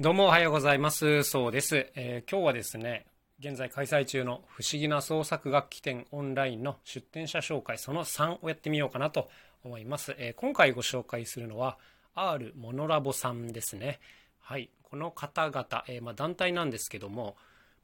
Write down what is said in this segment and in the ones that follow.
どうもおはようございます。そうです、えー、今日はですね、現在開催中の不思議な創作楽器店オンラインの出展者紹介その3をやってみようかなと思います。えー、今回ご紹介するのは R モノラボさんですね。はい、この方々、えー、まあ、団体なんですけども、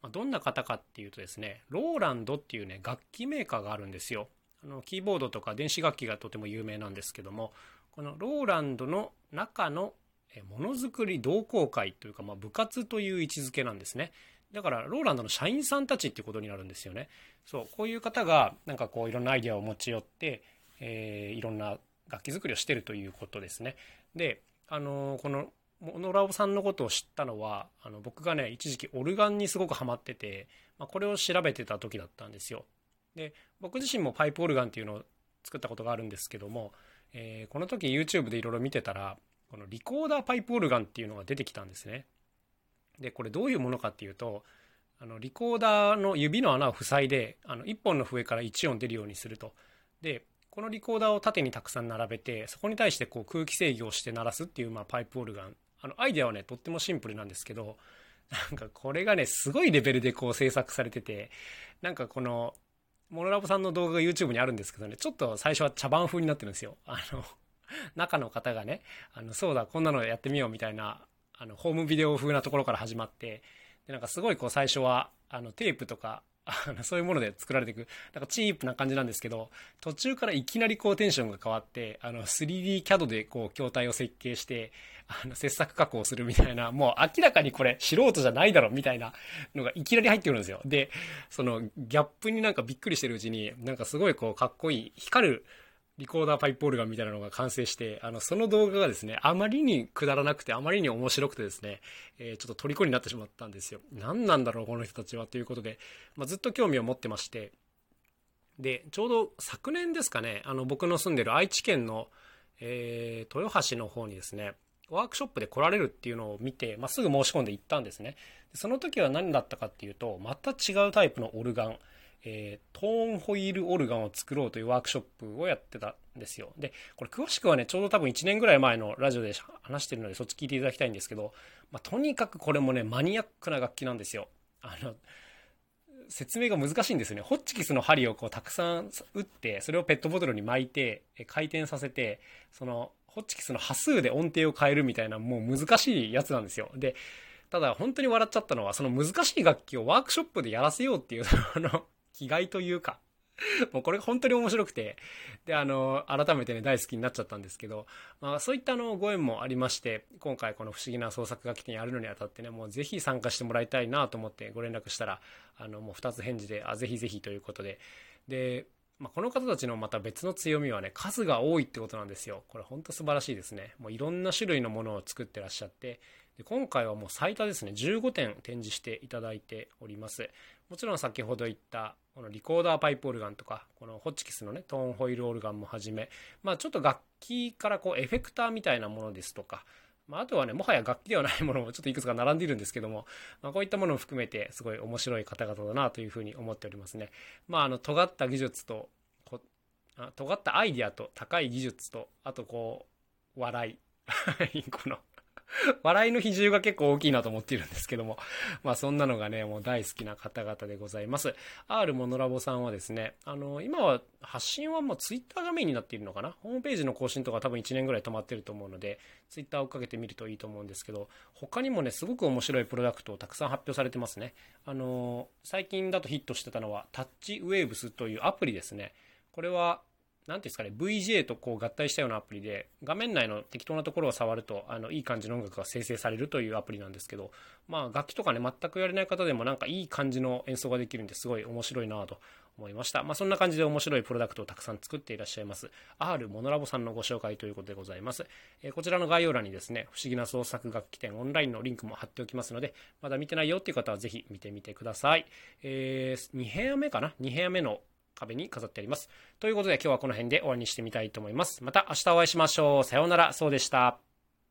まあ、どんな方かっていうとですね、ローランドっていうね、楽器メーカーがあるんですよ。あのキーボードとか電子楽器がとても有名なんですけども、このローランドの中のものづくり同好会というか、まあ、部活という位置づけなんですね。だから、ローランドの社員さんたちっていうことになるんですよね。そう、こういう方が、なんかこう、いろんなアイデアを持ち寄って、えー、いろんな楽器作りをしてるということですね。で、あのー、この、モノラボさんのことを知ったのは、あの、僕がね、一時期オルガンにすごくハマってて、まあ、これを調べてた時だったんですよ。で、僕自身もパイプオルガンっていうのを作ったことがあるんですけども、えー、この時 YouTube でいろいろ見てたら、このリコーダーパイプオルガンっていうのが出てきたんですね。で、これどういうものかっていうと、あのリコーダーの指の穴を塞いで、あの1本の笛から1音出るようにすると。で、このリコーダーを縦にたくさん並べて、そこに対してこう空気制御をして鳴らすっていう、まあ、パイプオルガン。あの、アイデアはね、とってもシンプルなんですけど、なんかこれがね、すごいレベルでこう制作されてて、なんかこの、モノラボさんの動画が YouTube にあるんですけどね、ちょっと最初は茶番風になってるんですよ。あの、中の方がね、あの、そうだ、こんなのやってみようみたいな、あの、ホームビデオ風なところから始まって、で、なんかすごいこう最初は、あの、テープとか、あのそういうもので作られていく、なんかチープな感じなんですけど、途中からいきなりこうテンションが変わって、あの 3D CAD でこう筐体を設計して、あの切削加工するみたいな、もう明らかにこれ素人じゃないだろみたいなのがいきなり入ってくるんですよ。で、そのギャップになんかびっくりしてるうちに、なんかすごいこうかっこいい、光るリコーダーパイプオルガンみたいなのが完成して、あの、その動画がですね、あまりにくだらなくて、あまりに面白くてですね、えー、ちょっと虜になってしまったんですよ。何なんだろう、この人たちは、ということで、まあ、ずっと興味を持ってまして、で、ちょうど昨年ですかね、あの、僕の住んでる愛知県の、えー、豊橋の方にですね、ワークショップで来られるっていうのを見て、まあ、すぐ申し込んで行ったんですね。その時は何だったかっていうと、また違うタイプのオルガン、えー、トーンホイールオルガンを作ろうというワークショップをやってたんですよ。で、これ詳しくはね、ちょうど多分1年ぐらい前のラジオで話してるので、そっち聞いていただきたいんですけど、まあ、とにかくこれもね、マニアックな楽器なんですよ。あの、説明が難しいんですよね。ホッチキスの針をこうたくさん打って、それをペットボトルに巻いて、回転させて、その、ホッチキスの波数で音程を変えるみたいな、もう難しいやつなんですよ。で、ただ本当に笑っちゃったのは、その難しい楽器をワークショップでやらせようっていう、その、気概というか、もうこれが本当に面白くて、で、あの、改めてね、大好きになっちゃったんですけど、まあそういったあの、ご縁もありまして、今回この不思議な創作楽器店やるのにあたってね、もうぜひ参加してもらいたいなと思ってご連絡したら、あの、もう2つ返事で、あ、ぜひぜひということで、で、まあ、この方たちのまた別の強みはね、数が多いってことなんですよ。これ本当素晴らしいですね。もういろんな種類のものを作ってらっしゃって、で今回はもう最多ですね、15点展示していただいております。もちろん先ほど言ったこのリコーダーパイプオルガンとかこのホッチキスのねトーンホイールオルガンもはじめまあちょっと楽器からこうエフェクターみたいなものですとかまあ、あとはね、もはや楽器ではないものもちょっといくつか並んでいるんですけども、まあ、こういったものも含めてすごい面白い方々だなというふうに思っておりますね。まあ、あの、尖った技術と、こあ尖ったアイディアと高い技術と、あとこう、笑い。この 笑いの比重が結構大きいなと思っているんですけども、まあそんなのがね、もう大好きな方々でございます。R モノラボさんはですね、あの、今は発信はもう Twitter 画面になっているのかな？ホームページの更新とか多分1年ぐらい止まってると思うので、Twitter をかけてみるといいと思うんですけど、他にもね、すごく面白いプロダクトをたくさん発表されてますね。あの、最近だとヒットしてたのは、タッチウェーブスというアプリですね。これはなんていうんですかね、VJ とこう合体したようなアプリで、画面内の適当なところを触ると、あの、いい感じの音楽が生成されるというアプリなんですけど、まあ、楽器とかね、全くやれない方でもなんかいい感じの演奏ができるんですごい面白いなと思いました。まあ、そんな感じで面白いプロダクトをたくさん作っていらっしゃいます。R モノラボさんのご紹介ということでございます。えー、こちらの概要欄にですね、不思議な創作楽器店オンラインのリンクも貼っておきますので、まだ見てないよっていう方はぜひ見てみてください。えー、2部屋目かな ?2 部屋目の壁に飾ってあります。ということで今日はこの辺で終わりにしてみたいと思います。また明日お会いしましょう。さようなら。そうでした。